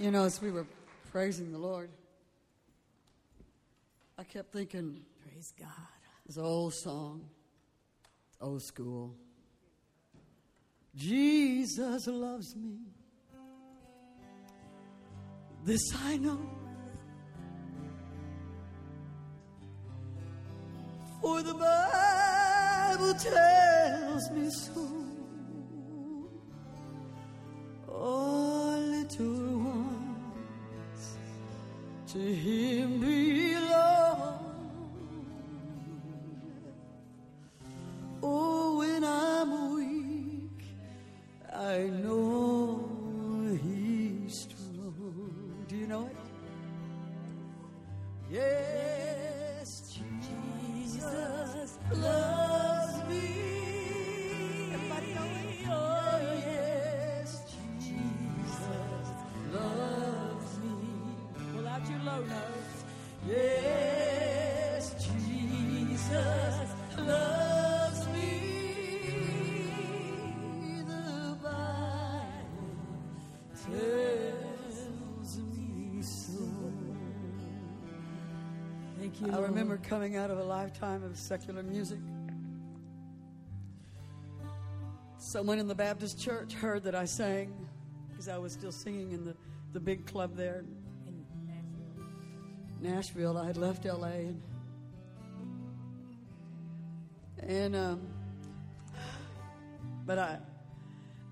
You know, as we were praising the Lord, I kept thinking, Praise God. this old song, old school. Jesus loves me. This I know. For the Bible tells me so. To him belong. Coming out of a lifetime of secular music. Someone in the Baptist church heard that I sang because I was still singing in the, the big club there In Nashville. I had left LA and and um, but I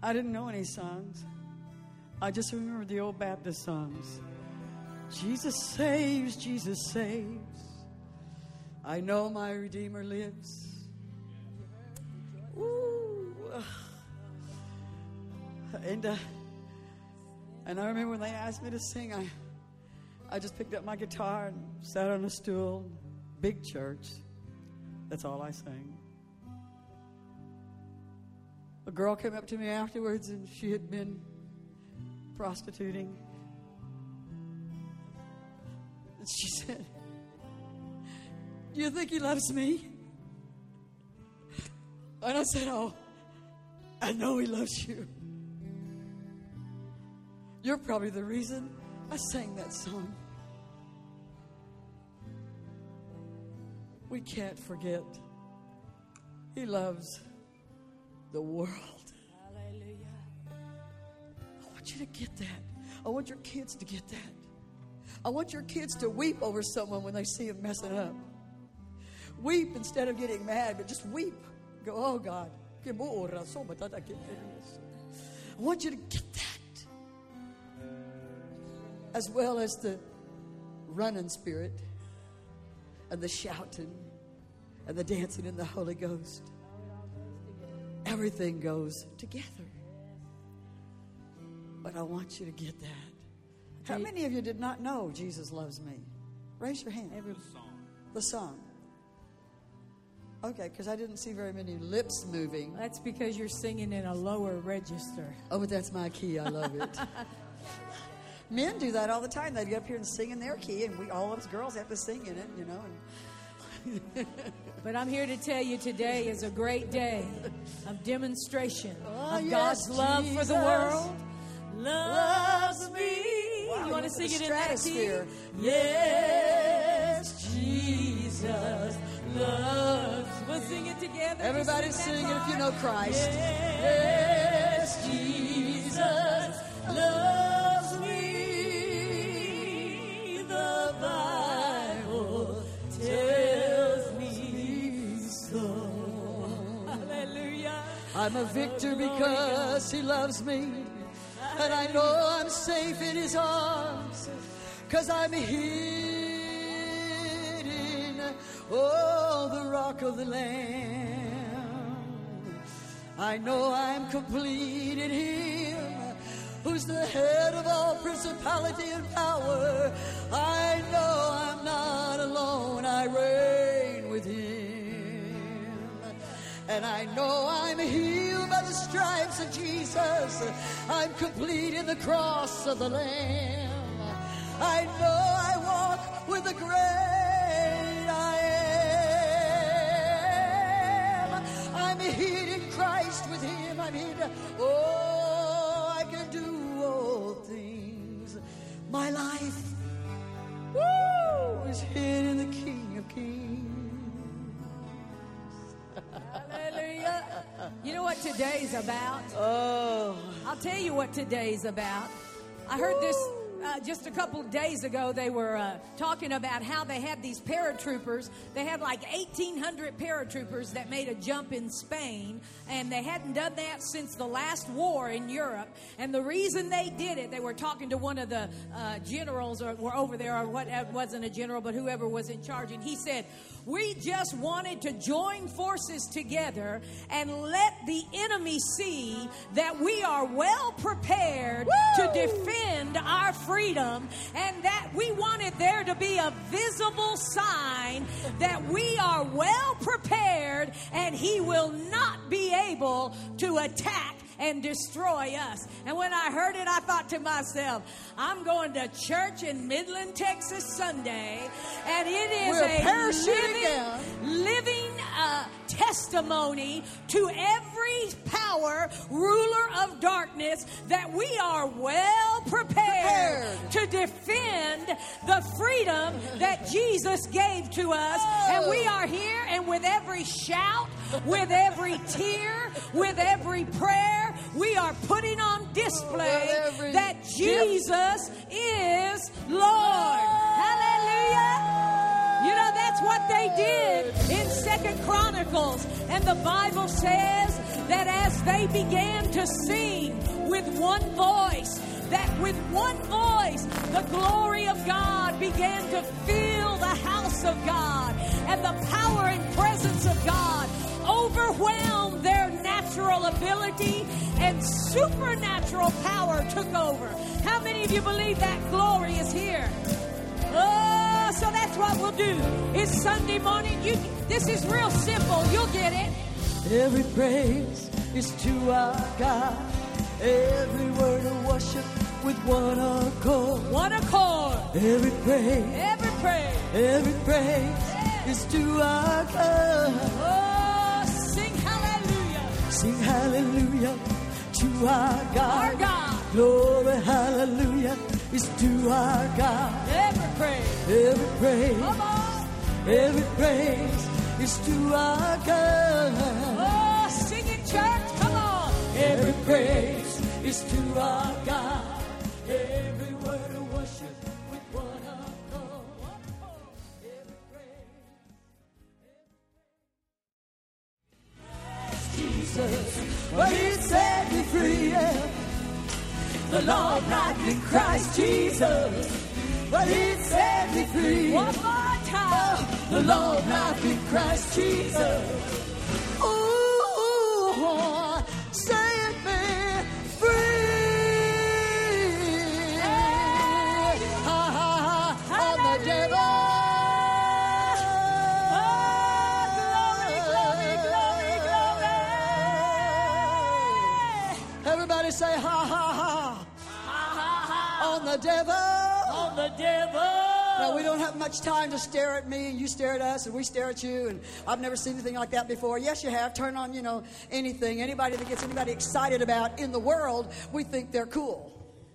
I didn't know any songs. I just remember the old Baptist songs. Jesus saves, Jesus saves. I know my Redeemer lives. Ooh. And uh, and I remember when they asked me to sing, I I just picked up my guitar and sat on a stool. Big church. That's all I sang. A girl came up to me afterwards and she had been prostituting. And she said, Do you think he loves me? And I said, Oh, I know he loves you. You're probably the reason I sang that song. We can't forget. He loves the world. Hallelujah. I want you to get that. I want your kids to get that. I want your kids to weep over someone when they see him messing up. Weep instead of getting mad, but just weep. Go, oh God. I want you to get that. As well as the running spirit and the shouting and the dancing in the Holy Ghost. Everything goes together. But I want you to get that. How many of you did not know Jesus loves me? Raise your hand. Every, The song. Okay, because I didn't see very many lips moving. that's because you're singing in a lower register. Oh, but that's my key. I love it. Men do that all the time. They get up here and sing in their key, and we all of us girls have to sing in it, you know. But I'm here to tell you today is a great day of demonstration Oh, of yes, God's love for the world. Loves me. Wow, you want to sing it in that key? stratosphere. Sing it together. Everybody Just sing it if you know Christ. Yes, Jesus loves me. The Bible tells me so. Hallelujah. I'm a victor because he loves me. And I know I'm safe in his arms. Cause I'm in, oh, the rock of the Lamb. I know I'm complete in him. Who's the head of all principality and power? I know I'm not alone. I reign with him. And I know I'm healed by the stripes of Jesus. I'm complete in the cross of the Lamb. I know I walk with the great I'm hid in Christ with Him. I'm hid. Oh, I can do all things My life woo, is hid in the King of Kings. Hallelujah. You know what today's about? Oh, I'll tell you what today's about. I heard this uh, just a couple of days ago. They were uh, talking about how they had these paratroopers. They had like 1,800 paratroopers that made a jump in Spain, and they hadn't done that since the last war in Europe. And the reason they did it, they were talking to one of the uh, generals or were over there, or what wasn't a general, but whoever was in charge, and he said, we just wanted to join forces together and let the enemy see that we are well prepared Woo! to defend our freedom and that we wanted there to be a visible sign that we are well prepared and he will not be able to attack and destroy us. And when I heard it, I thought to myself, I'm going to church in Midland, Texas Sunday, and it is We're a living, living uh, testimony to every power, ruler of darkness, that we are well prepared, Prepared. to defend the freedom that Jesus gave to us. And we are here, and with every shout, with every tear, with every prayer, we are putting on display every that gift. Jesus is Lord. Hallelujah. That's what they did in Second Chronicles. And the Bible says that as they began to sing with one voice, that with one voice, the glory of God began to fill the house of God. And the power and presence of God overwhelmed their natural ability and supernatural power took over. How many of you believe that glory is here? Oh, so that's what we'll do. It's Sunday morning. You, this is real simple. You'll get it. every praise is to our God. Every word of worship with one accord. One accord. Every praise, Every praise. every praise is to our God. Oh, sing hallelujah. Sing hallelujah to our God. Our God. Glory, hallelujah is to our God. Every praise. Every praise, Come on. every praise is to our God. Oh, sing it, church. Come on. Every praise is to our God. The Lord not in Christ Jesus, but He set me free. One more time. Oh, the Lord not in Christ Jesus. Ooh, the devil. On the devil. Now, we don't have much time to stare at me and you stare at us and we stare at you. And I've never seen anything like that before. Yes, you have. Turn on, you know, anything. Anybody that gets anybody excited about in the world, we think they're cool.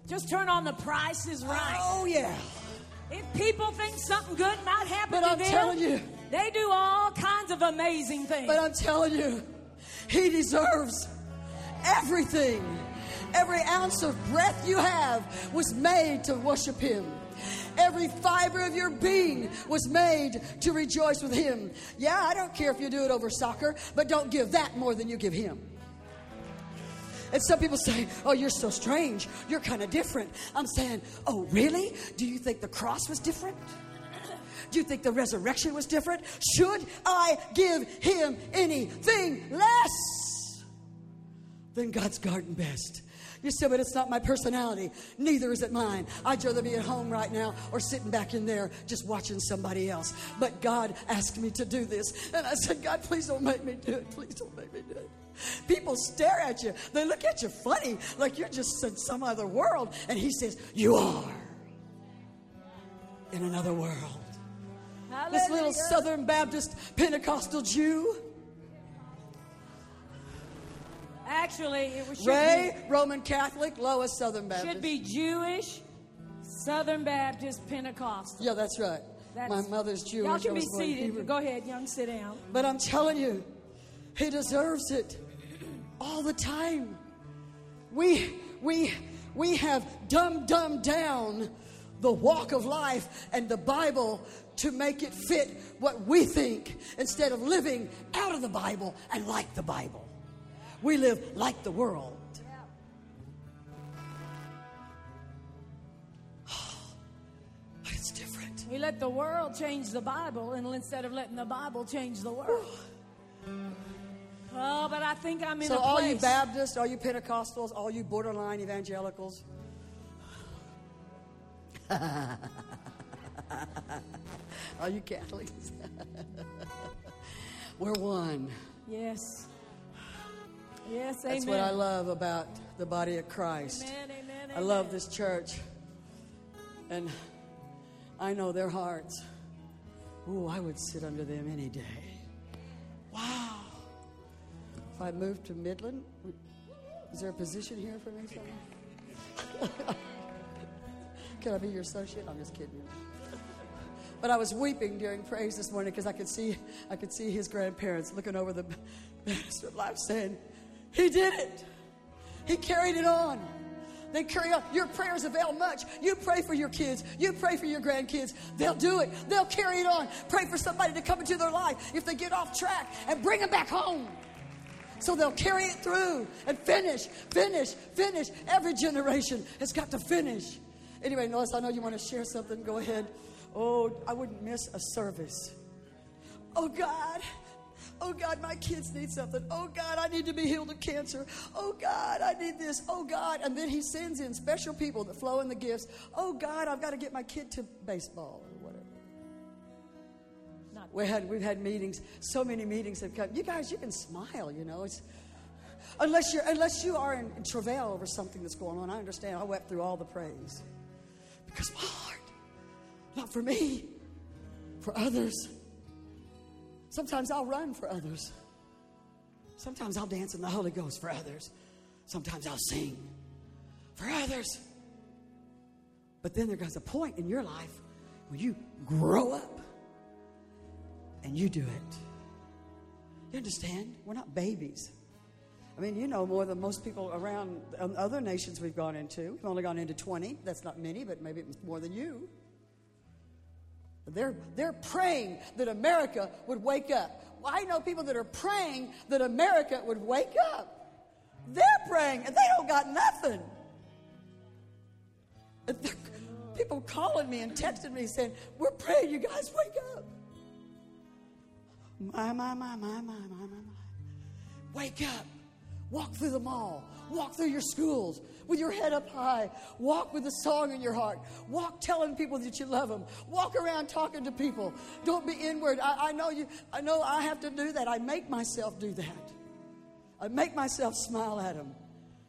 Just turn on the price is right. Oh, yeah. If people think something good might happen But to I'm them, telling you. they do all kinds of amazing things. But I'm telling you, he deserves everything. Every ounce of breath you have was made to worship him. Every fiber of your being was made to rejoice with him. Yeah, I don't care if you do it over soccer, but don't give that more than you give him. And some people say, Oh, you're so strange. You're kind of different. I'm saying, Oh, really? Do you think the cross was different? Do you think the resurrection was different? Should I give him anything less than God's garden best? You say, but it's not my personality. Neither is it mine. I'd rather be at home right now or sitting back in there just watching somebody else. But God asked me to do this. And I said, God, please don't make me do it. Please don't make me do it. People stare at you. They look at you funny, like you're just in some other world. And He says, You are in another world. This little Southern Baptist Pentecostal Jew, Actually, it was, should, Ray, Roman Catholic, Lois, Southern Baptist. should be Jewish, Southern Baptist Pentecostal. Yeah, that's right. That's- My mother's Jewish. Y'all can be seated. Go ahead, young, sit down. But I'm telling you, he deserves it all the time. We we we have dumbed dumbed down the walk of life and the Bible to make it fit what we think instead of living out of the Bible and like the Bible. We live like the world. It's different. We let the world change the Bible, and instead of letting the Bible change the world. Oh, but I think I'm in So, a all you Baptists, all you Pentecostals, all you borderline evangelicals, all you Catholics, we're one. yes. Yes, amen. That's what I love about the body of Christ. Amen, amen, I love this church, and I know their hearts. Ooh, I would sit under them any day. Wow. If I moved to Midland, is there a position here for me? somewhere? Can I be your associate? I'm just kidding you. But I was weeping during praise this morning because I could see I could see his grandparents looking over the banister life saying, He did it. He carried it on. They carry on. Your prayers avail much. You pray for your kids. You pray for your grandkids. They'll do it. They'll carry it on. Pray for somebody to come into their life if they get off track and bring them back home. So they'll carry it through and finish, finish, finish. Every generation has got to finish. Anyway, Lois, I know you want to share something. Go ahead. Oh, I wouldn't miss a service. Oh, God. Oh, God, my kids need something. Oh, God, I need to be healed of cancer. Oh, God, I need this. Oh, God. And then he sends in special people that flow in the gifts. Oh, God, I've got to get my kid to baseball or whatever. Not- We had, we've had meetings, so many meetings have come. You guys, you can smile, you know. It's, unless, you're, unless you are in, in travail over something that's going on. I understand. I wept through all the praise. Because my heart, not for me, for others. Sometimes I'll run for others. Sometimes I'll dance in the Holy Ghost for others. Sometimes I'll sing for others. But then there comes a point in your life when you grow up and you do it. You understand? We're not babies. I mean, you know more than most people around um, other nations we've gone into. We've only gone into 20. That's not many, but maybe more than you. They're, they're praying that America would wake up. Well, I know people that are praying that America would wake up. They're praying and they don't got nothing. People calling me and texting me saying, We're praying you guys wake up. My, my, my, my, my, my, my, my. Wake up. Walk through the mall. Walk through your schools with your head up high. Walk with a song in your heart. Walk telling people that you love them. Walk around talking to people. Don't be inward. I, I know you. I know I have to do that. I make myself do that. I make myself smile at them.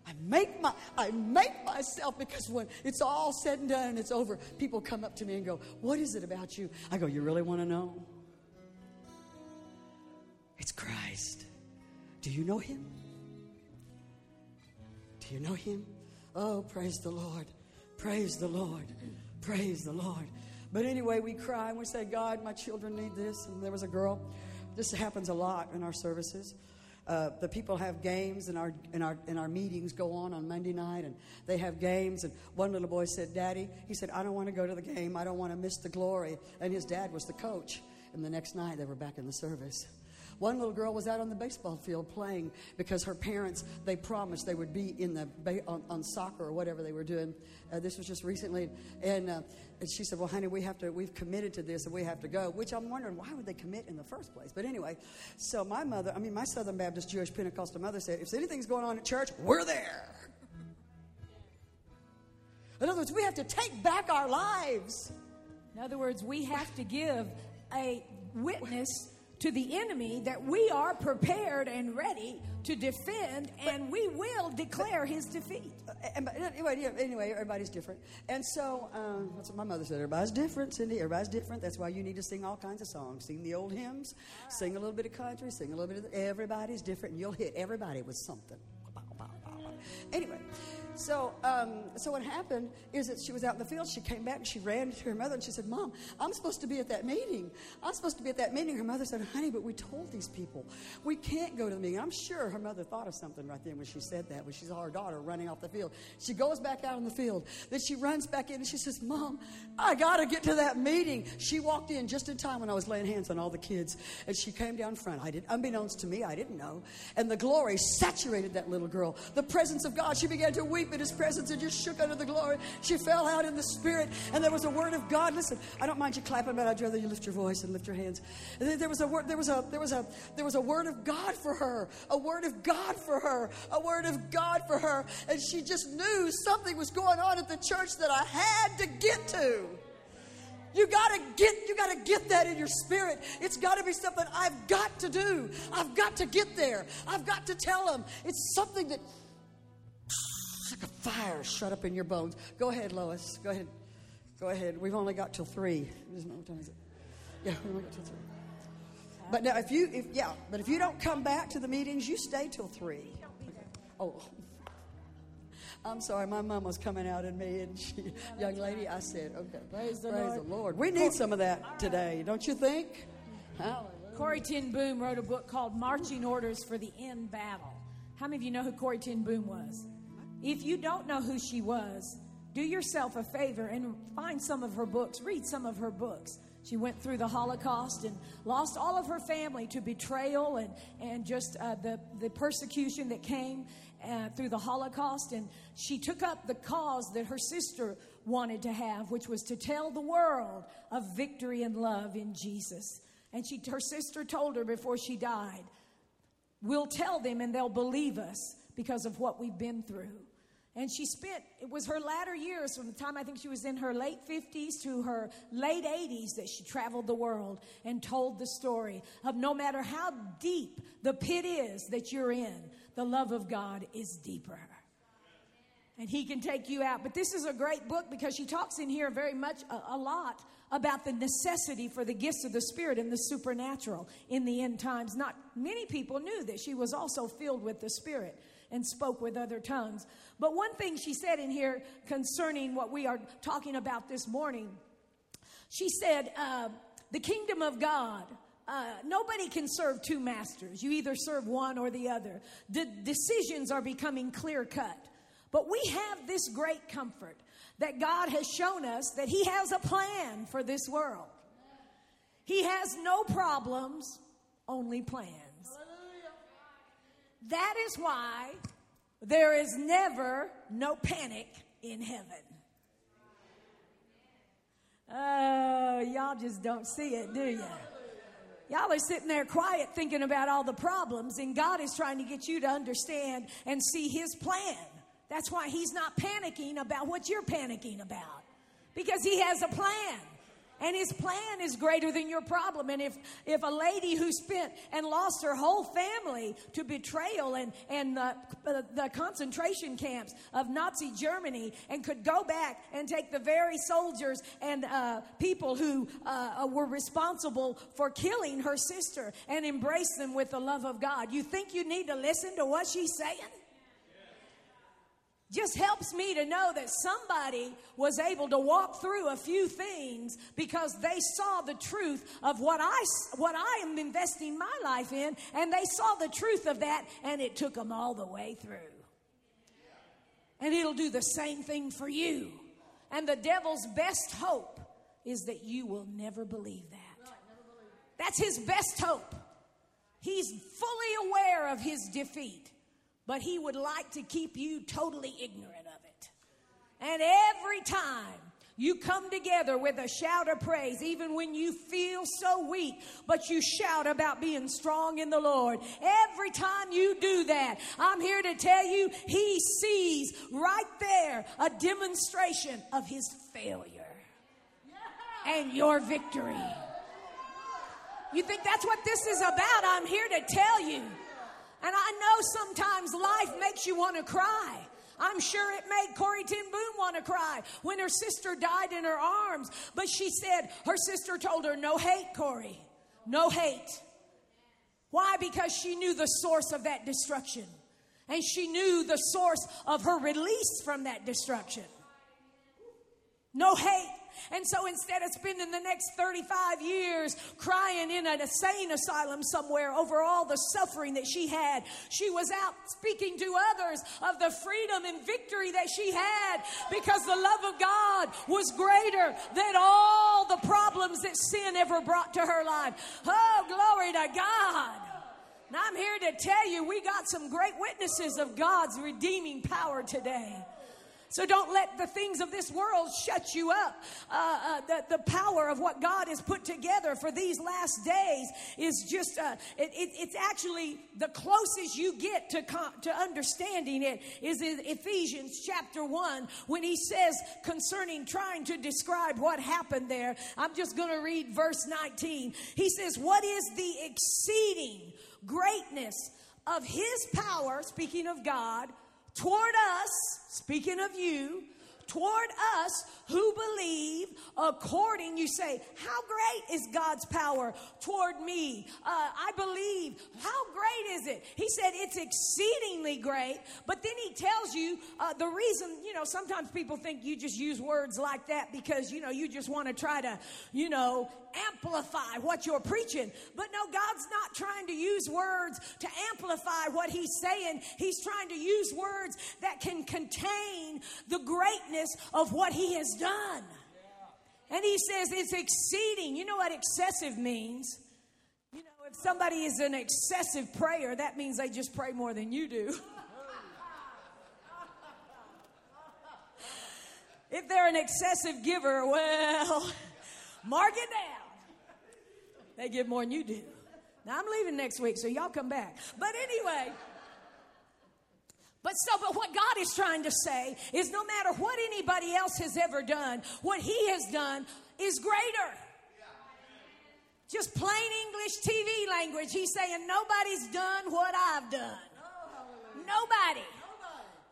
I make my I make myself because when it's all said and done and it's over, people come up to me and go, "What is it about you?" I go, "You really want to know?" It's Christ. Do you know him? Do you know him? Oh, praise the Lord. Praise the Lord. Praise the Lord. But anyway, we cry and we say, God, my children need this. And there was a girl. This happens a lot in our services. Uh, the people have games and our, and, our, and our meetings go on on Monday night and they have games. And one little boy said, Daddy, he said, I don't want to go to the game. I don't want to miss the glory. And his dad was the coach. And the next night they were back in the service. One little girl was out on the baseball field playing because her parents they promised they would be in the ba- on, on soccer or whatever they were doing. Uh, this was just recently, and, uh, and she said, "Well, honey, we have to. We've committed to this, and we have to go." Which I'm wondering why would they commit in the first place? But anyway, so my mother, I mean, my Southern Baptist Jewish Pentecostal mother said, "If anything's going on at church, we're there." In other words, we have to take back our lives. In other words, we have to give a witness to the enemy that we are prepared and ready to defend, and we will declare his defeat. Uh, and, but anyway, anyway, everybody's different. And so, um, that's what my mother said. Everybody's different, Cindy. Everybody's different. That's why you need to sing all kinds of songs. Sing the old hymns, sing a little bit of country, sing a little bit of. Everybody's different, and you'll hit everybody with something. Anyway, So, um, so what happened is that she was out in the field. She came back and she ran to her mother and she said, "Mom, I'm supposed to be at that meeting. I'm supposed to be at that meeting." Her mother said, "Honey, but we told these people we can't go to the meeting." I'm sure her mother thought of something right then when she said that. When she saw her daughter running off the field, she goes back out in the field. Then she runs back in and she says, "Mom, I got to get to that meeting." She walked in just in time when I was laying hands on all the kids, and she came down front. I did, unbeknownst to me, I didn't know, and the glory saturated that little girl. The presence of God. She began to weep in His presence and just shook under the glory. She fell out in the spirit, and there was a word of God. Listen, I don't mind you clapping, but I'd rather you lift your voice and lift your hands. And then there was a word. There was a there was a there was a word of God for her. A word of God for her. A word of God for her, and she just knew something was going on at the church that I had to get to. You gotta get you gotta get that in your spirit. It's gotta be something I've got to do. I've got to get there. I've got to tell them. It's something that it's like a fire shut up in your bones. Go ahead, Lois. Go ahead. Go ahead. We've only got till three. What time is it? Yeah, we only got till three. But now, if you, if yeah, but if you don't come back to the meetings, you stay till three. Oh, I'm sorry. My mom was coming out in me, and she, young lady, I said, okay, Praise the praise Lord. the Lord. We need some of that today, don't you think? Hallelujah. Corrie Ten Boom wrote a book called Marching Orders for the End Battle. How many of you know who Corrie Ten Boom was? If you don't know who she was, do yourself a favor and find some of her books, read some of her books. She went through the Holocaust and lost all of her family to betrayal and, and just uh, the, the persecution that came uh, through the Holocaust. And she took up the cause that her sister wanted to have, which was to tell the world of victory and love in Jesus. And she, her sister told her before she died, We'll tell them and they'll believe us because of what we've been through. And she spent, it was her latter years from the time I think she was in her late 50s to her late 80s that she traveled the world and told the story of no matter how deep the pit is that you're in, the love of God is deeper. And he can take you out. But this is a great book because she talks in here very much, a, a lot, about the necessity for the gifts of the Spirit and the supernatural in the end times. Not many people knew that she was also filled with the Spirit and spoke with other tongues. But one thing she said in here concerning what we are talking about this morning, she said, uh, The kingdom of God. Uh, nobody can serve two masters. You either serve one or the other. The decisions are becoming clear cut. But we have this great comfort that God has shown us that He has a plan for this world. He has no problems, only plans. That is why there is never no panic in heaven. Oh, y'all just don't see it, do you? Y'all are sitting there quiet thinking about all the problems, and God is trying to get you to understand and see His plan. That's why He's not panicking about what you're panicking about, because He has a plan. And his plan is greater than your problem. And if, if a lady who spent and lost her whole family to betrayal and, and the, uh, the concentration camps of Nazi Germany and could go back and take the very soldiers and uh, people who uh, were responsible for killing her sister and embrace them with the love of God, you think you need to listen to what she's saying? Just helps me to know that somebody was able to walk through a few things because they saw the truth of what I what I am investing my life in and they saw the truth of that and it took them all the way through. And it'll do the same thing for you. And the devil's best hope is that you will never believe that. That's his best hope. He's fully aware of his defeat but he would like to keep you totally ignorant of it. And every time you come together with a shout of praise, even when you feel so weak, but you shout about being strong in the Lord. Every time you do that, I'm here to tell you, He sees right there a demonstration of His failure and your victory. You think that's what this is about? I'm here to tell you and I know sometimes life makes you want to cry. I'm sure it made Corrie Ten Boom want to cry when her sister died in her arms. But she said, her sister told her, No hate, Corrie. No hate. Why? Because she knew the source of that destruction. And she knew the source of her release from that destruction. No hate. And so instead of spending the next 35 years crying in an insane asylum somewhere over all the suffering that she had, she was out speaking to others of the freedom and victory that she had because the love of God was greater than all the problems that sin ever brought to her life. Oh, glory to God. And I'm here to tell you, we got some great witnesses of God's redeeming power today. So don't let the things of this world shut you up. Uh, uh, the, the power of what God has put together for these last days is just, uh, it, it, it's actually the closest you get to, to understanding it is in Ephesians chapter 1 when he says concerning trying to describe what happened there. I'm just going to read verse 19. He says, What is the exceeding greatness of his power, speaking of God, toward us, speaking of you, toward us who believe according you say how great is god's power toward me? Uh, i believe. How great is it? He said it's exceedingly great. But then he tells you uh, the reason you know sometimes people think you just use words like that because you know you just want to try to you know amplify what you're preaching. But no, God's not trying to use words to amplify what He's saying. He's trying to use words that can contain the greatness of what He has done. And He says it's exceeding. You know what excessive means? You know, if somebody is an excessive prayer, that means they just pray more than you do. if they're an excessive giver, well, mark it down. They give more than you do. Now I'm leaving next week, so y'all come back. But anyway, but so, but what God is trying to say is no matter what anybody else has ever done, what He has done is greater. Just plain English TV language. He's saying nobody's done what I've done. Nobody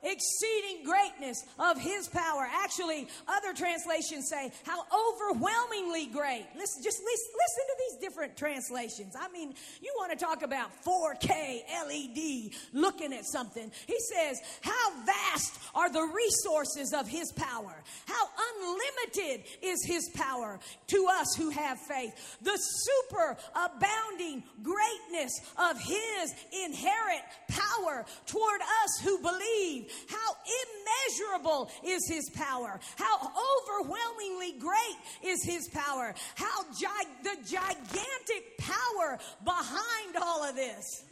exceeding greatness of his power. Actually, other translations say how overwhelmingly great. Listen, just listen, listen to these different translations. I mean, you want to talk about 4K LED looking at something. He says, How vast are the resources of his power? How unlimited is his power to us who have faith? The super abounding greatness of his inherent power toward us who believe how immeasurable is his power, how overwhelmingly great is his power, how gi- the gigantic power behind all of this.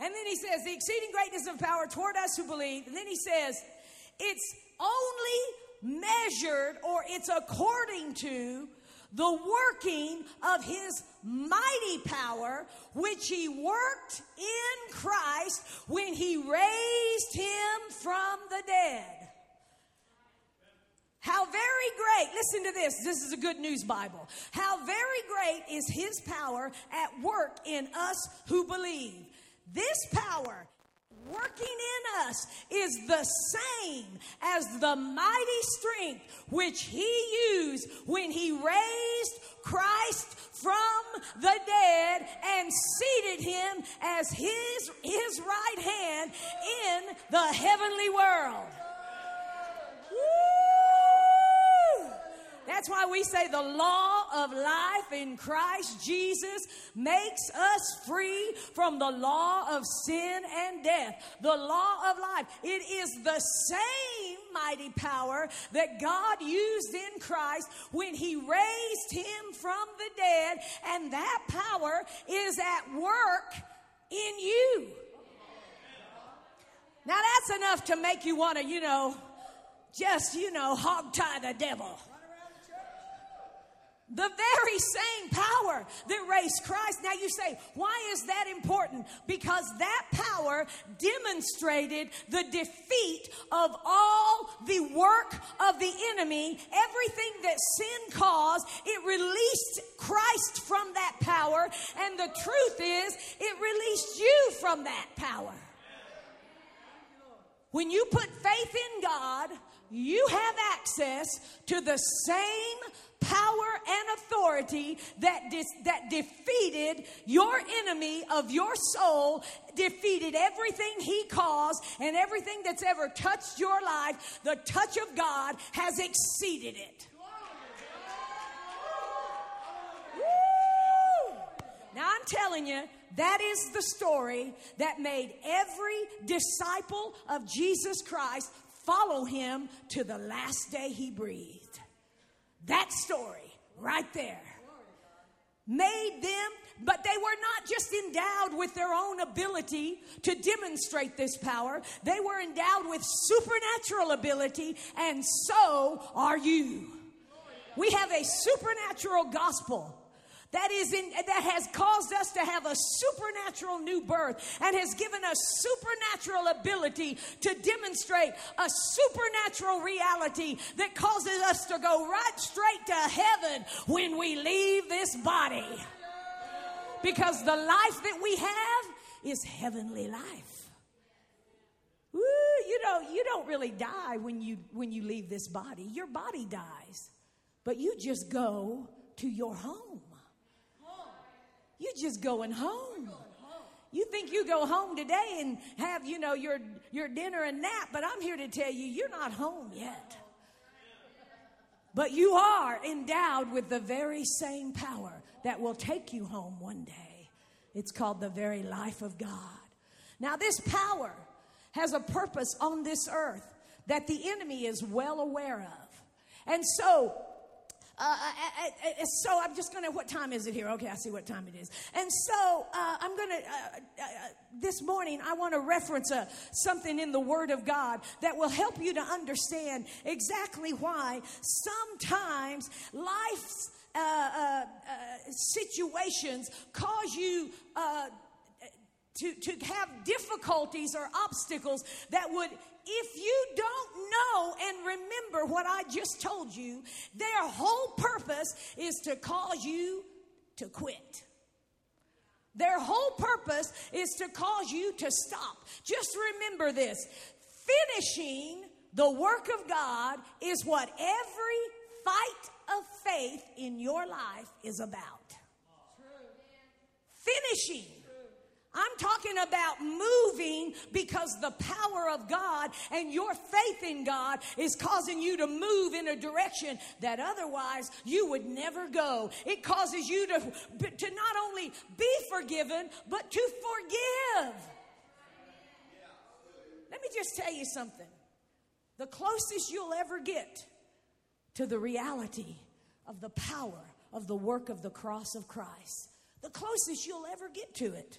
And then he says, the exceeding greatness of power toward us who believe. And then he says, it's only measured or it's according to the working of his mighty power, which he worked in Christ when he raised him from the dead. How very great, listen to this, this is a good news Bible. How very great is his power at work in us who believe. This power working in us is the same as the mighty strength which he used when he raised Christ from the dead and seated him as his, his right hand in the heavenly world. That's why we say the law of life in Christ Jesus makes us free from the law of sin and death. The law of life. It is the same mighty power that God used in Christ when He raised Him from the dead, and that power is at work in you. Now that's enough to make you want to, you know, just, you know, hog tie the devil. The very same power that raised Christ. Now you say, why is that important? Because that power demonstrated the defeat of all the work of the enemy. Everything that sin caused, it released Christ from that power. And the truth is, it released you from that power. When you put faith in God, you have access to the same power and authority that, dis- that defeated your enemy of your soul, defeated everything he caused, and everything that's ever touched your life. The touch of God has exceeded it. Woo! Now I'm telling you, that is the story that made every disciple of Jesus Christ follow him to the last day he breathed. That story right there made them, but they were not just endowed with their own ability to demonstrate this power, they were endowed with supernatural ability, and so are you. We have a supernatural gospel that is in that has caused us to have a supernatural new birth and has given us supernatural ability to demonstrate a supernatural reality that causes us to go right straight to heaven when we leave this body. Because the life that we have is heavenly life. Woo, you don't you don't really die when you when you leave this body. Your body dies but you just go to your home you just going home. You think you go home today and have, you know, your, your dinner and nap, but I'm here to tell you, you're not home yet. But you are endowed with the very same power that will take you home one day. It's called the very life of God. Now, this power has a purpose on this earth that the enemy is well aware of. And so, uh, uh, uh, uh, so I'm just going to, what time is it here? Okay, I see what time it is. And so uh, I'm going to, uh, this morning, I want to reference something in the Word of God that will help you to understand exactly why sometimes life's situations cause you to, to have difficulties or obstacles that would if you don't know and remember what I just told you, their whole purpose is to cause you to quit. Their whole purpose is to cause you to stop. Just remember this finishing the work of God is what every fight of faith in your life is about. Finishing I'm talking about moving because the power of God and your faith in God is causing you to move in a direction that otherwise you would never go. It causes you to, to not only be forgiven, but to forgive. Let me just tell you something. The closest you'll ever get to the reality of the power of the work of the cross of Christ, the closest you'll ever get to it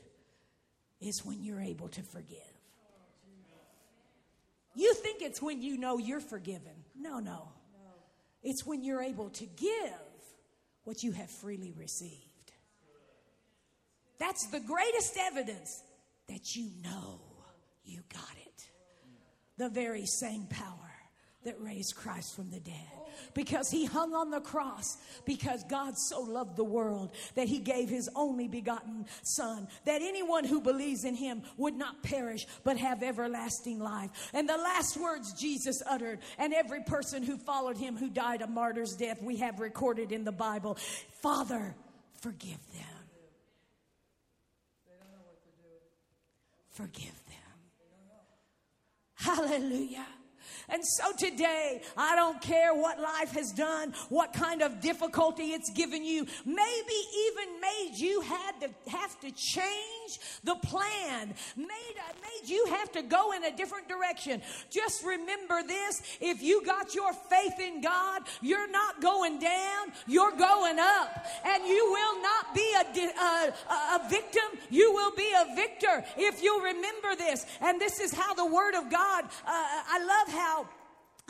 is when you're able to forgive. You think it's when you know you're forgiven. No, no. It's when you're able to give what you have freely received. That's the greatest evidence that you know you got it. The very same power that raised Christ from the dead because he hung on the cross because God so loved the world that he gave his only begotten son that anyone who believes in him would not perish but have everlasting life. And the last words Jesus uttered and every person who followed him who died a martyr's death we have recorded in the Bible. Father, forgive them. Forgive them. Hallelujah. And so today, I don't care what life has done, what kind of difficulty it's given you, maybe even made you had to have to change the plan, made, uh, made you have to go in a different direction. Just remember this, if you got your faith in God, you're not going down, you're going up. And you will not be a, a, a victim, you will be a victor if you remember this. And this is how the Word of God, uh, I love how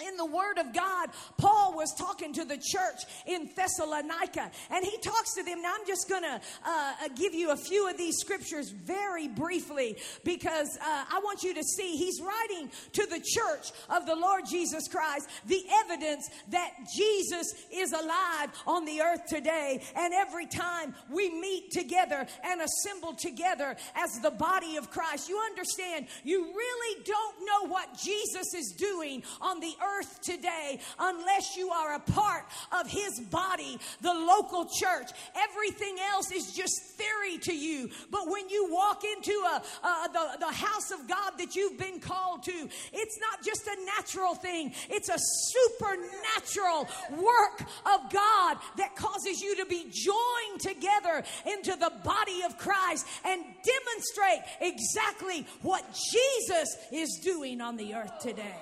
in the Word of God, Paul was talking to the church in Thessalonica, and he talks to them. Now, I'm just going to uh, uh, give you a few of these scriptures very briefly because uh, I want you to see he's writing to the church of the Lord Jesus Christ the evidence that Jesus is alive on the earth today. And every time we meet together and assemble together as the body of Christ, you understand, you really don't know what Jesus is doing on the earth earth today unless you are a part of His body, the local church. Everything else is just theory to you. But when you walk into a, uh, the, the house of God that you've been called to, it's not just a natural thing, it's a supernatural work of God that causes you to be joined together into the body of Christ and demonstrate exactly what Jesus is doing on the earth today.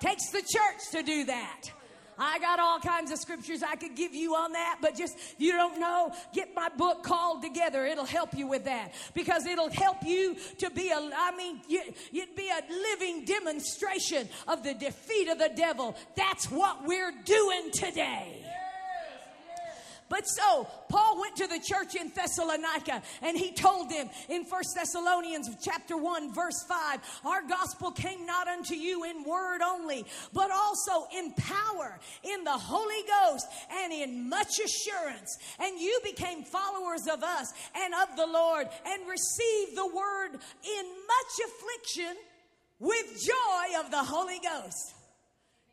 Takes the church to do that. I got all kinds of scriptures I could give you on that, but just you don't know, get my book called together. It'll help you with that because it'll help you to be a, I mean, you, would be a living demonstration of the defeat of the devil. That's what we're doing today. But so Paul went to the church in Thessalonica and he told them in First Thessalonians chapter 1 verse 5, our gospel came not unto you in word only, but also in power, in the Holy Ghost, and in much assurance. And you became followers of us and of the Lord and received the word in much affliction with joy of the Holy Ghost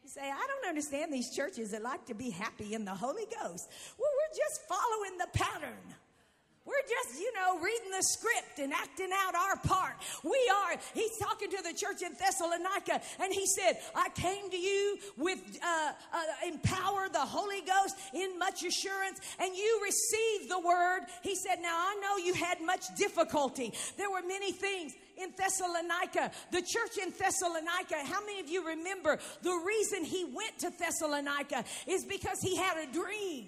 You say, I don't understand these churches that like to be happy in the Holy Ghost. Well, just following the pattern. We're just, you know, reading the script and acting out our part. We are, he's talking to the church in Thessalonica, and he said, I came to you with uh, uh, empower the Holy Ghost in much assurance, and you received the word. He said, Now I know you had much difficulty. There were many things in Thessalonica, the church in Thessalonica. How many of you remember the reason he went to Thessalonica is because he had a dream?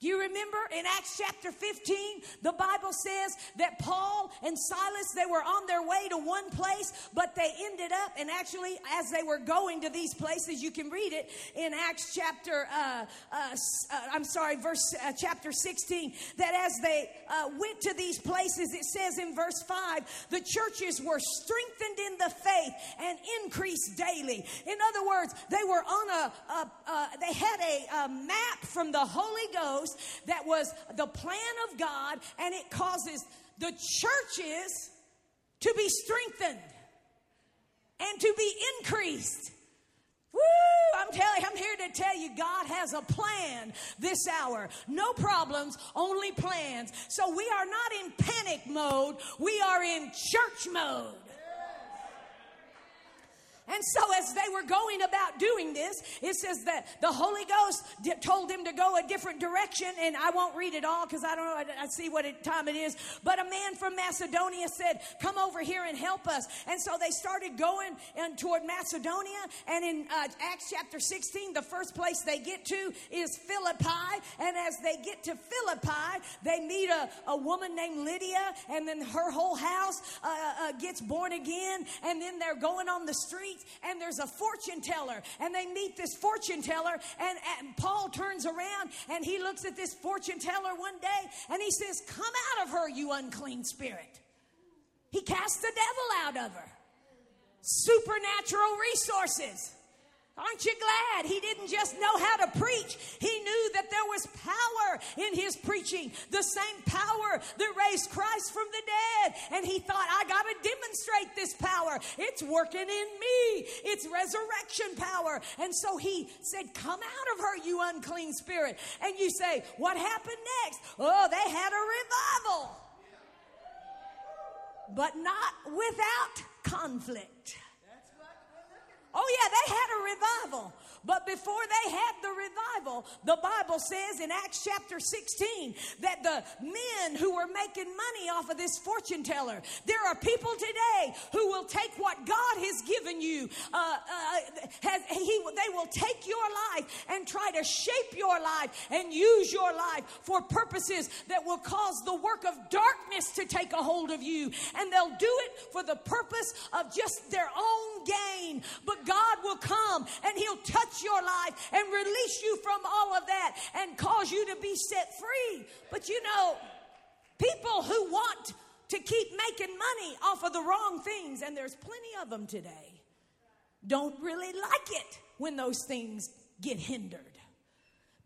Do you remember in Acts chapter 15, the Bible says that Paul and Silas, they were on their way to one place, but they ended up, and actually, as they were going to these places, you can read it in Acts chapter, uh, uh, uh, I'm sorry, verse uh, chapter 16, that as they uh, went to these places, it says in verse 5, the churches were strengthened in the faith and increased daily. In other words, they were on a, a they had a, a map from the Holy Ghost that was the plan of God, and it causes the churches to be strengthened and to be increased. Woo! I'm telling I'm here to tell you God has a plan this hour. No problems, only plans. So we are not in panic mode, we are in church mode. And so, as they were going about doing this, it says that the Holy Ghost told them to go a different direction. And I won't read it all because I don't know, I, I see what it, time it is. But a man from Macedonia said, Come over here and help us. And so they started going and toward Macedonia. And in uh, Acts chapter 16, the first place they get to is Philippi. And as they get to Philippi, they meet a, a woman named Lydia. And then her whole house uh, uh, gets born again. And then they're going on the street and there's a fortune teller and they meet this fortune teller and, and Paul turns around and he looks at this fortune teller one day and he says, Come out of her, you unclean spirit. He cast the devil out of her. Supernatural resources. Aren't you glad he didn't just know how to preach? He knew that there was power in his preaching, the same power that raised Christ from the dead. And he thought, I got to demonstrate this power. It's working in me, it's resurrection power. And so he said, Come out of her, you unclean spirit. And you say, What happened next? Oh, they had a revival, but not without conflict. Oh, yeah, they had a revival. But before they had the revival, the Bible says in Acts chapter 16 that the men who were making money off of this fortune teller, there are people today who will take what God has given you, uh, uh, has, he, they will take your life and try to shape your life and use your life for purposes that will cause the work of darkness to take a hold of you. And they'll do it for the purpose of just their own gain. But God will come and He'll touch touch your life and release you from all of that and cause you to be set free. But you know, people who want to keep making money off of the wrong things, and there's plenty of them today, don't really like it when those things get hindered.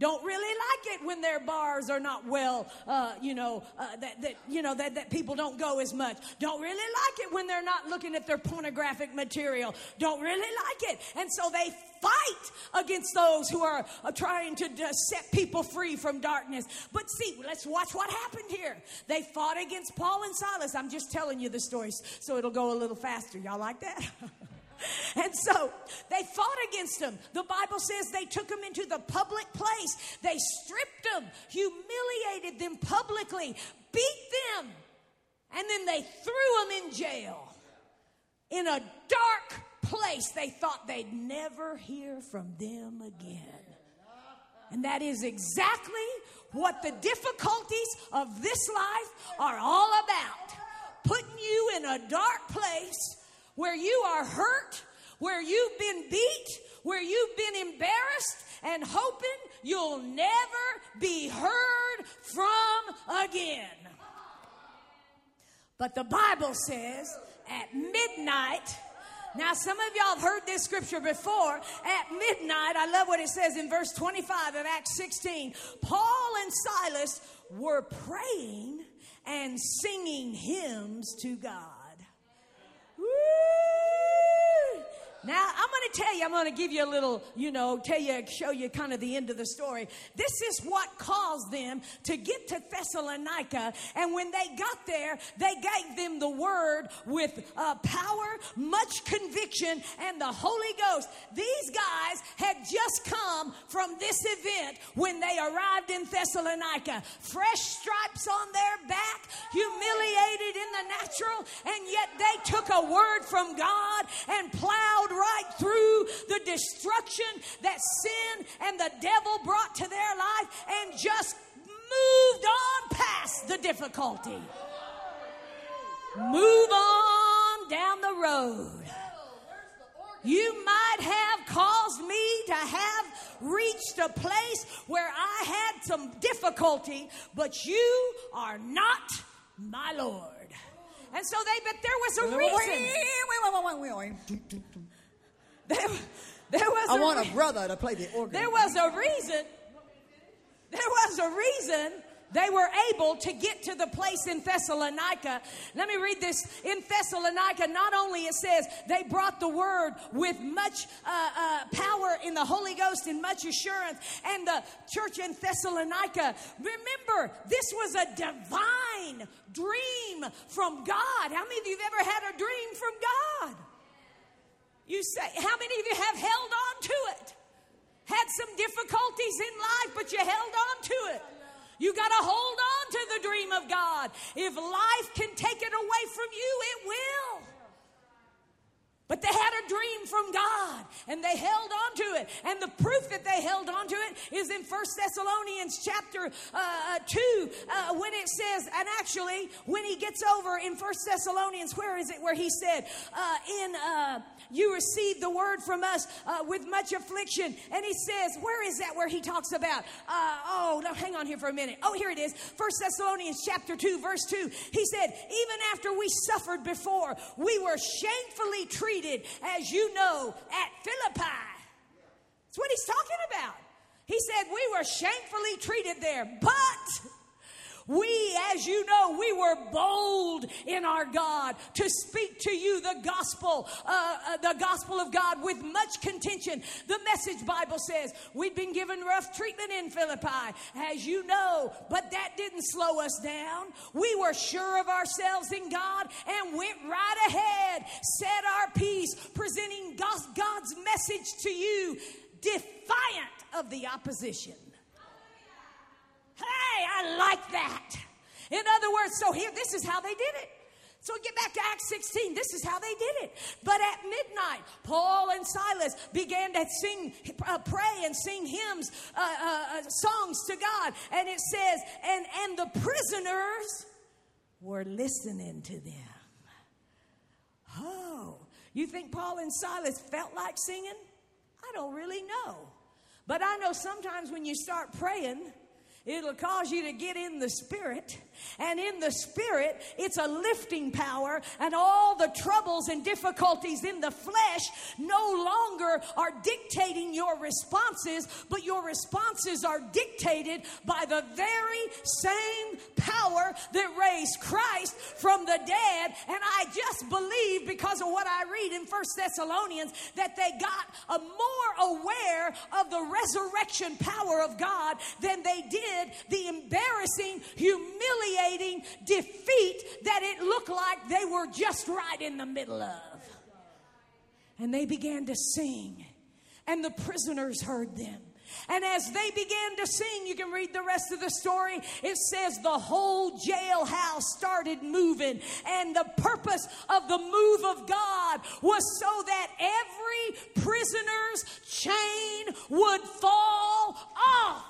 Don't really like it when their bars are not well, uh, you know, uh, that, that, you know, that, that people don't go as much. Don't really like it when they're not looking at their pornographic material. Don't really like it. And so they fight against those who are uh, trying to set people free from darkness. But see, let's watch what happened here. They fought against Paul and Silas. I'm just telling you the stories so it'll go a little faster. Y'all like that? And so they fought against him. The Bible says they took him into the public place. They stripped him, humiliated them publicly, beat them, and then they threw him in jail. In a dark place they thought they'd never hear from them again. And that is exactly what the difficulties of this life are all about. Putting you in a dark place where you are hurt, where you've been beat, where you've been embarrassed, and hoping you'll never be heard from again. But the Bible says at midnight, now, some of y'all have heard this scripture before. At midnight, I love what it says in verse 25 of Acts 16. Paul and Silas were praying and singing hymns to God. Now, I'm going to tell you, I'm going to give you a little, you know, tell you, show you kind of the end of the story. This is what caused them to get to Thessalonica. And when they got there, they gave them the word with uh, power, much conviction, and the Holy Ghost. These guys had just come from this event when they arrived in Thessalonica. Fresh stripes on their back, humiliated in the natural, and yet they took a word from God and plowed right through the destruction that sin and the devil brought to their life and just moved on past the difficulty. Move on down the road. You might have caused me to have reached a place where I had some difficulty, but you are not my Lord. And so they, but there was a reason. There, there was I a want re- a brother to play the organ. there was a reason. There was a reason they were able to get to the place in Thessalonica. Let me read this. In Thessalonica, not only it says they brought the word with much uh, uh, power in the Holy Ghost and much assurance, and the church in Thessalonica. Remember, this was a divine dream from God. How many of you have ever had a dream from God? You say, how many of you have held on to it? Had some difficulties in life, but you held on to it. You got to hold on to the dream of God. If life can take it away from you, it will. But they had a dream from God and they held on to it. And the proof that they held on to it is in First Thessalonians chapter uh, 2 uh, when it says, and actually when he gets over in First Thessalonians, where is it where he said, uh, in uh, you received the word from us uh, with much affliction. And he says, where is that where he talks about, uh, oh, no, hang on here for a minute. Oh, here it is. First Thessalonians chapter 2 verse 2. He said, even after we suffered before, we were shamefully treated as you know, at Philippi. That's what he's talking about. He said, We were shamefully treated there, but we, as you know, we were bold in our God to speak to you the gospel, uh, uh, the gospel of God with much contention. The message Bible says we'd been given rough treatment in Philippi, as you know, but that didn't slow us down. We were sure of ourselves in God and went right ahead, said our piece, presenting God's message to you, defiant of the opposition. Hey, I like that. In other words, so here, this is how they did it. So get back to Acts 16. This is how they did it. But at midnight, Paul and Silas began to sing, uh, pray, and sing hymns, uh, uh, uh, songs to God. And it says, and and the prisoners were listening to them. Oh, you think Paul and Silas felt like singing? I don't really know. But I know sometimes when you start praying It'll cause you to get in the spirit. And in the spirit, it's a lifting power, and all the troubles and difficulties in the flesh no longer are dictating your responses, but your responses are dictated by the very same power that raised Christ from the dead. And I just believe, because of what I read in First Thessalonians, that they got a more aware of the resurrection power of God than they did the embarrassing, humiliating defeat that it looked like they were just right in the middle of. And they began to sing, and the prisoners heard them. And as they began to sing, you can read the rest of the story. It says the whole jailhouse started moving. And the purpose of the move of God was so that every prisoner's chain would fall off.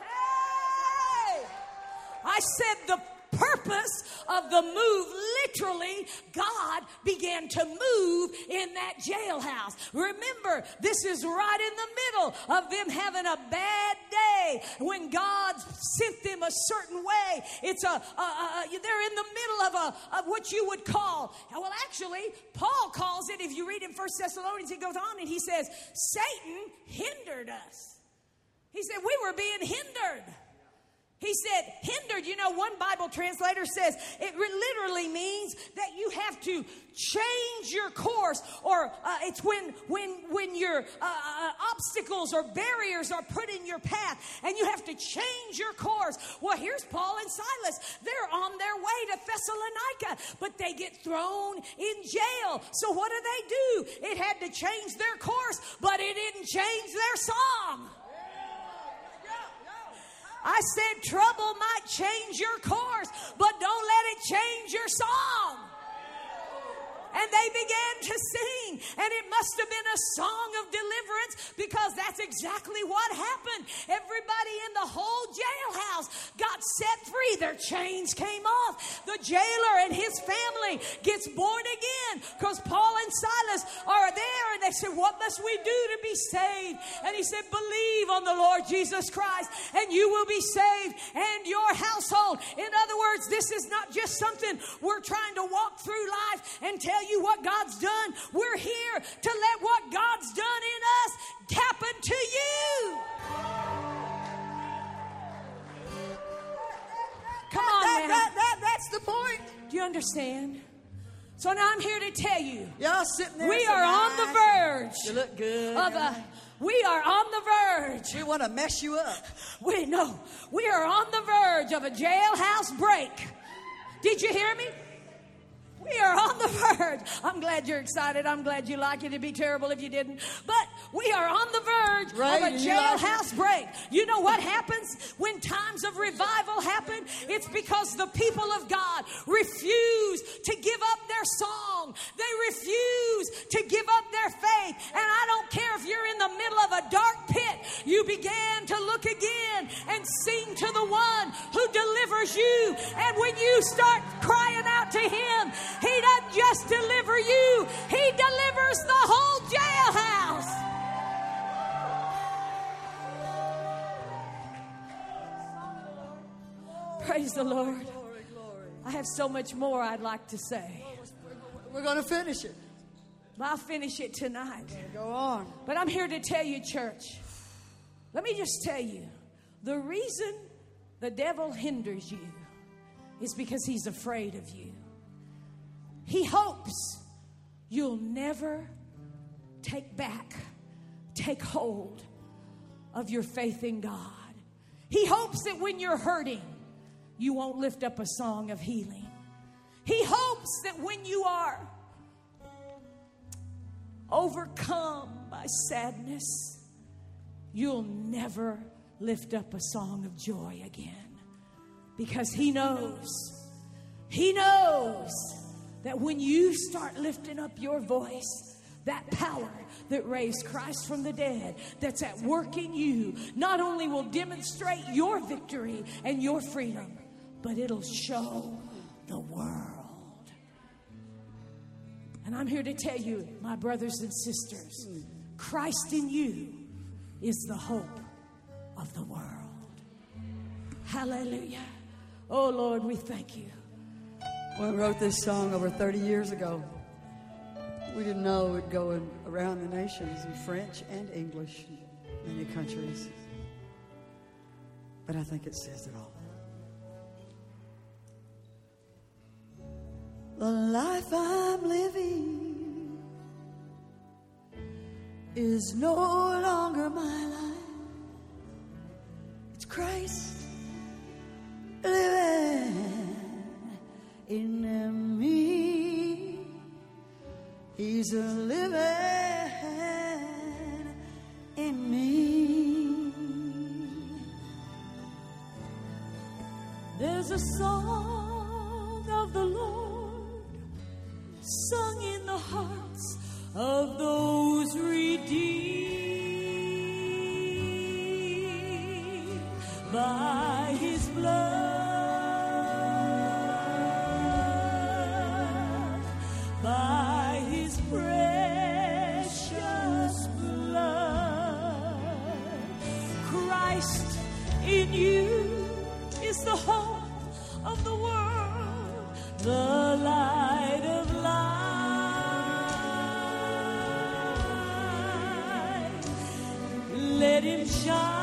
Hey! I said the purpose of the move, literally, God began to move in that jailhouse. Remember, this is right in the middle of them having a bad day when God sent them a certain way. It's a, a, a they're in the middle of a of what you would call. Well, actually, Paul calls it. If you read in First Thessalonians, he goes on and he says, "Satan hindered us." He said we were being hindered. He said, hindered. You know, one Bible translator says it literally means that you have to change your course, or uh, it's when when when your uh, uh, obstacles or barriers are put in your path, and you have to change your course. Well, here's Paul and Silas. They're on their way to Thessalonica, but they get thrown in jail. So what do they do? It had to change their course, but it didn't change their song. I said trouble might change your course, but don't let it change your song and they began to sing. And it must have been a song of deliverance because that's exactly what happened. Everybody in the whole jailhouse got set free. Their chains came off. The jailer and his family gets born again because Paul and Silas are there and they said, What must we do to be saved? And he said, Believe on the Lord Jesus Christ and you will be saved and your household. In other words, this is not just something we're trying to walk through life and tell tell you what God's done. We're here to let what God's done in us happen to you. Come on, that, man. that, that, that's the point. Do you understand? So now I'm here to tell you. Y'all sitting there. We are on the verge. You look good. Of a, we are on the verge. We want to mess you up. We know. We are on the verge of a jailhouse break. Did you hear me? We are on the verge. I'm glad you're excited. I'm glad you like it. It'd be terrible if you didn't. But we are on the verge right, of a jailhouse break. You know what happens when times of revival happen? It's because the people of God refuse to give up their song. They refuse to give up their faith. And I don't care if you're in the middle of a dark pit, you began to look again and sing to the one who delivers you. And when you start crying out to him, he doesn't just deliver you, He delivers the whole jailhouse. Praise the Lord. I have so much more I'd like to say. We're going to finish it. I'll finish it tonight. Go on. But I'm here to tell you, church. Let me just tell you the reason the devil hinders you is because he's afraid of you. He hopes you'll never take back, take hold of your faith in God. He hopes that when you're hurting, you won't lift up a song of healing. He hopes that when you are overcome by sadness, you'll never lift up a song of joy again. Because He knows, He knows that when you start lifting up your voice, that power that raised Christ from the dead that's at work in you not only will demonstrate your victory and your freedom, but it'll show the world. And I'm here to tell you, my brothers and sisters, Christ in you is the hope of the world. Hallelujah. Oh Lord, we thank you. When we wrote this song over 30 years ago, we didn't know it would go in, around the nations in French and English many countries. But I think it says it all. The life I'm living is no longer my life. It's Christ living in me. He's a living in me. There's a song of the Lord sung in the hearts of those redeemed by his blood, by his precious blood. Christ in you is the hope of the world, the Let him shine.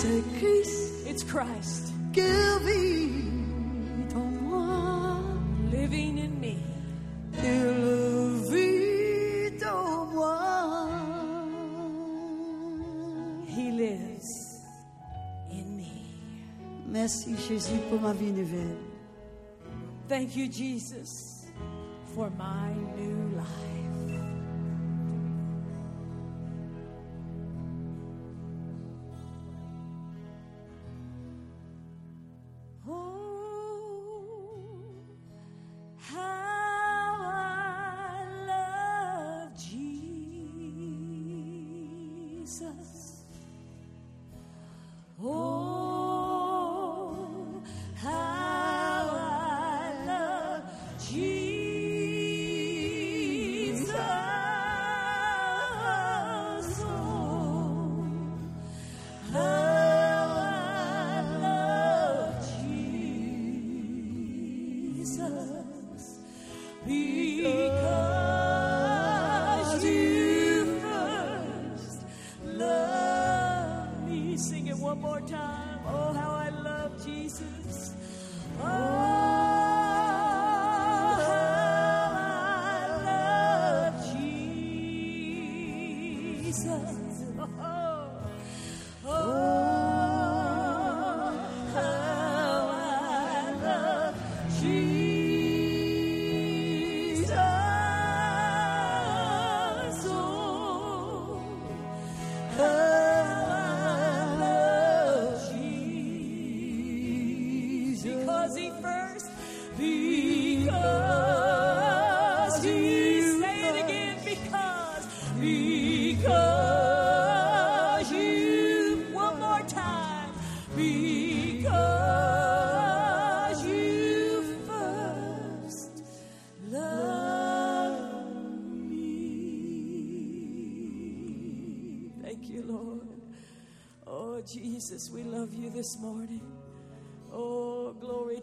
C'est Christ it's Christ qui vit en moi. living in me. Il vit en moi. He lives in me. Merci Jésus pour ma vie nouvelle. Thank you, Jesus, for my new life.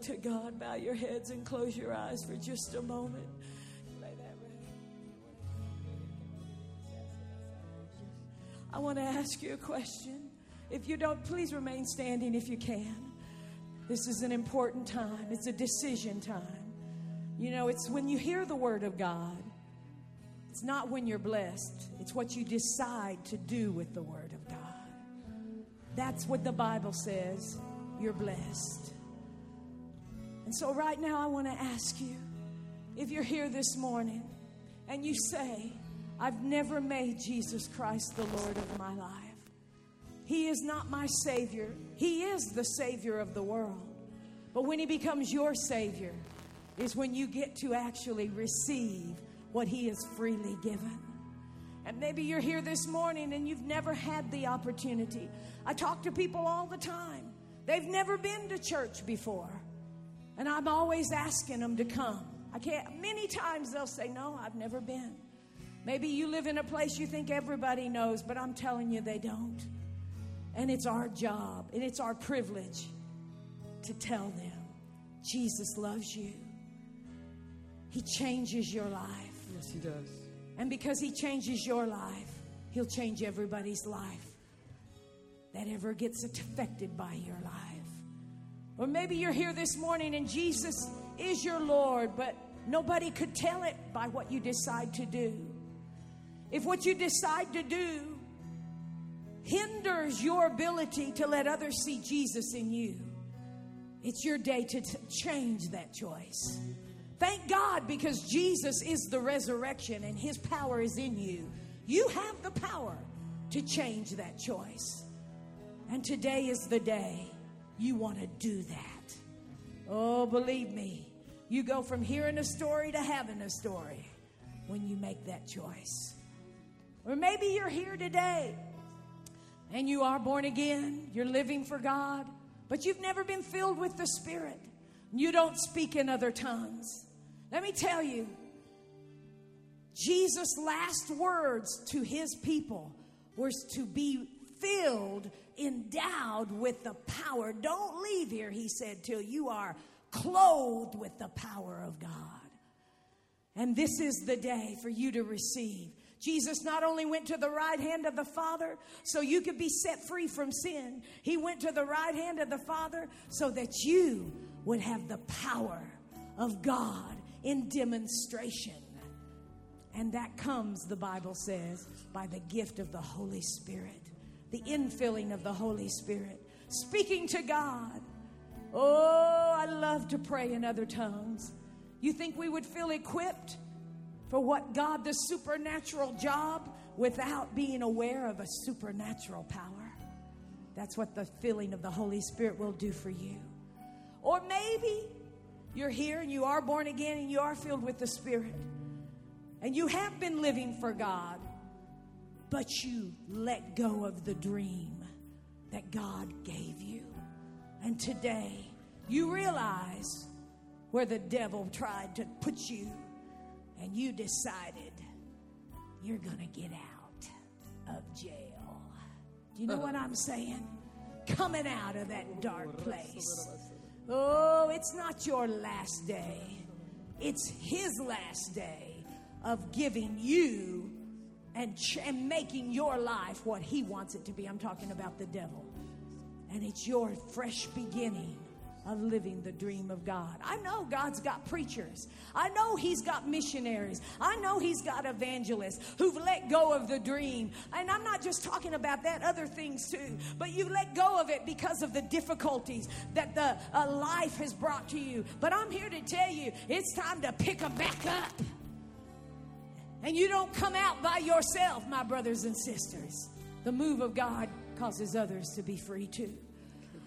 To God. Bow your heads and close your eyes for just a moment. I want to ask you a question. If you don't, please remain standing if you can. This is an important time, it's a decision time. You know, it's when you hear the word of God, it's not when you're blessed, it's what you decide to do with the word of God. That's what the Bible says. You're blessed. And so, right now, I want to ask you if you're here this morning and you say, I've never made Jesus Christ the Lord of my life. He is not my Savior, He is the Savior of the world. But when He becomes your Savior, is when you get to actually receive what He has freely given. And maybe you're here this morning and you've never had the opportunity. I talk to people all the time, they've never been to church before. And I'm always asking them to come. I can't, many times they'll say, No, I've never been. Maybe you live in a place you think everybody knows, but I'm telling you they don't. And it's our job and it's our privilege to tell them Jesus loves you. He changes your life. Yes, He does. And because He changes your life, He'll change everybody's life that ever gets affected by your life. Or maybe you're here this morning and Jesus is your Lord, but nobody could tell it by what you decide to do. If what you decide to do hinders your ability to let others see Jesus in you, it's your day to t- change that choice. Thank God because Jesus is the resurrection and his power is in you. You have the power to change that choice. And today is the day you want to do that. Oh, believe me, you go from hearing a story to having a story when you make that choice. Or maybe you're here today and you are born again, you're living for God, but you've never been filled with the Spirit. You don't speak in other tongues. Let me tell you, Jesus' last words to his people was to be filled, endowed with the power. Don't leave here, he said, till you are clothed with the power of God. And this is the day for you to receive. Jesus not only went to the right hand of the Father so you could be set free from sin, He went to the right hand of the Father so that you would have the power of God in demonstration. And that comes, the Bible says, by the gift of the Holy Spirit, the infilling of the Holy Spirit, speaking to God. Oh, I love to pray in other tongues. You think we would feel equipped for what God, the supernatural job, without being aware of a supernatural power? That's what the filling of the Holy Spirit will do for you. Or maybe you're here and you are born again and you are filled with the Spirit and you have been living for God, but you let go of the dream that God gave you. And today you realize where the devil tried to put you, and you decided you're going to get out of jail. Do you know what I'm saying? Coming out of that dark place. Oh, it's not your last day, it's his last day of giving you and, ch- and making your life what he wants it to be. I'm talking about the devil. And it's your fresh beginning of living the dream of God. I know God's got preachers. I know He's got missionaries. I know He's got evangelists who've let go of the dream. And I'm not just talking about that, other things too. But you let go of it because of the difficulties that the uh, life has brought to you. But I'm here to tell you it's time to pick them back up. And you don't come out by yourself, my brothers and sisters. The move of God causes others to be free too.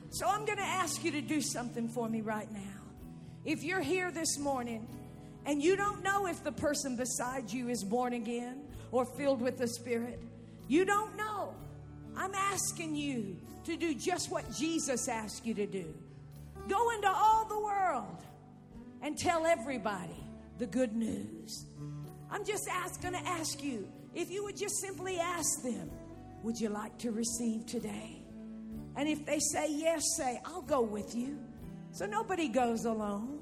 So I'm going to ask you to do something for me right now. If you're here this morning and you don't know if the person beside you is born again or filled with the Spirit, you don't know. I'm asking you to do just what Jesus asked you to do go into all the world and tell everybody the good news. I'm just to ask you if you would just simply ask them, Would you like to receive today? And if they say yes, say, I'll go with you. So nobody goes alone.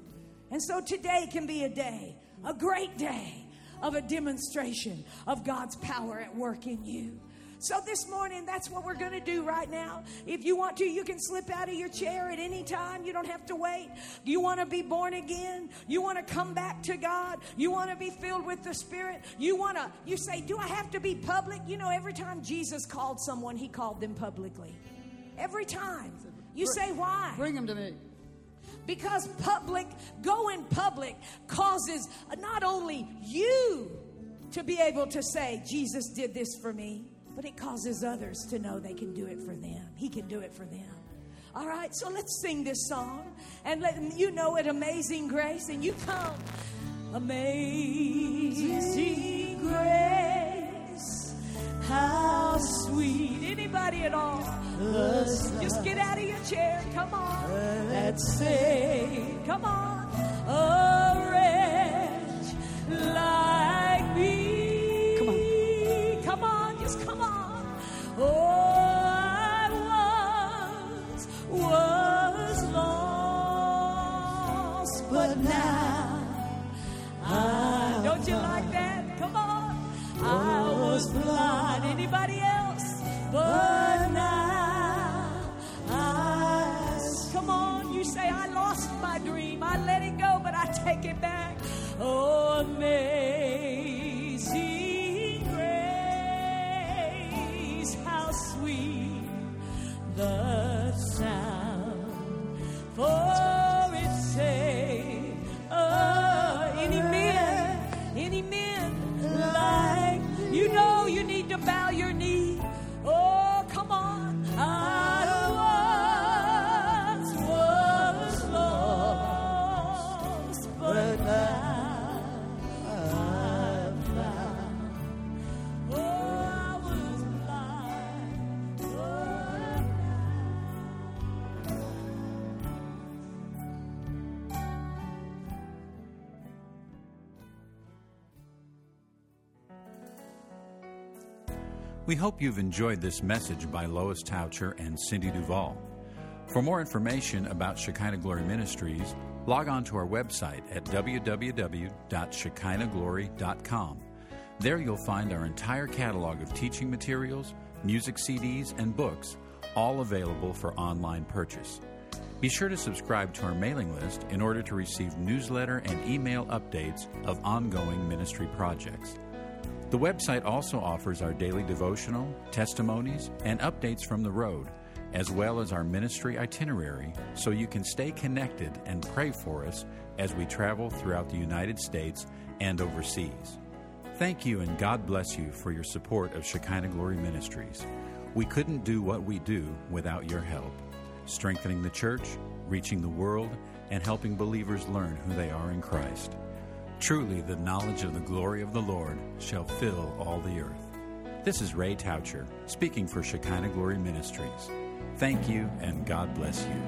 And so today can be a day, a great day of a demonstration of God's power at work in you. So this morning, that's what we're going to do right now. If you want to, you can slip out of your chair at any time. You don't have to wait. You want to be born again? You want to come back to God? You want to be filled with the Spirit? You want to, you say, Do I have to be public? You know, every time Jesus called someone, he called them publicly. Every time. You say, Why? Bring them to me. Because public, going public causes not only you to be able to say, Jesus did this for me, but it causes others to know they can do it for them. He can do it for them. All right, so let's sing this song and let you know it, Amazing Grace, and you come. Amazing Grace, how sweet. Anybody at all? Just get out of your chair. Come on. Let's sing. Come on. A back. Oh, amazing We hope you've enjoyed this message by Lois Toucher and Cindy Duvall. For more information about Shekinah Glory Ministries, log on to our website at www.shekinahglory.com. There you'll find our entire catalog of teaching materials, music CDs, and books, all available for online purchase. Be sure to subscribe to our mailing list in order to receive newsletter and email updates of ongoing ministry projects. The website also offers our daily devotional, testimonies, and updates from the road, as well as our ministry itinerary, so you can stay connected and pray for us as we travel throughout the United States and overseas. Thank you and God bless you for your support of Shekinah Glory Ministries. We couldn't do what we do without your help, strengthening the church, reaching the world, and helping believers learn who they are in Christ. Truly, the knowledge of the glory of the Lord shall fill all the earth. This is Ray Toucher, speaking for Shekinah Glory Ministries. Thank you, and God bless you.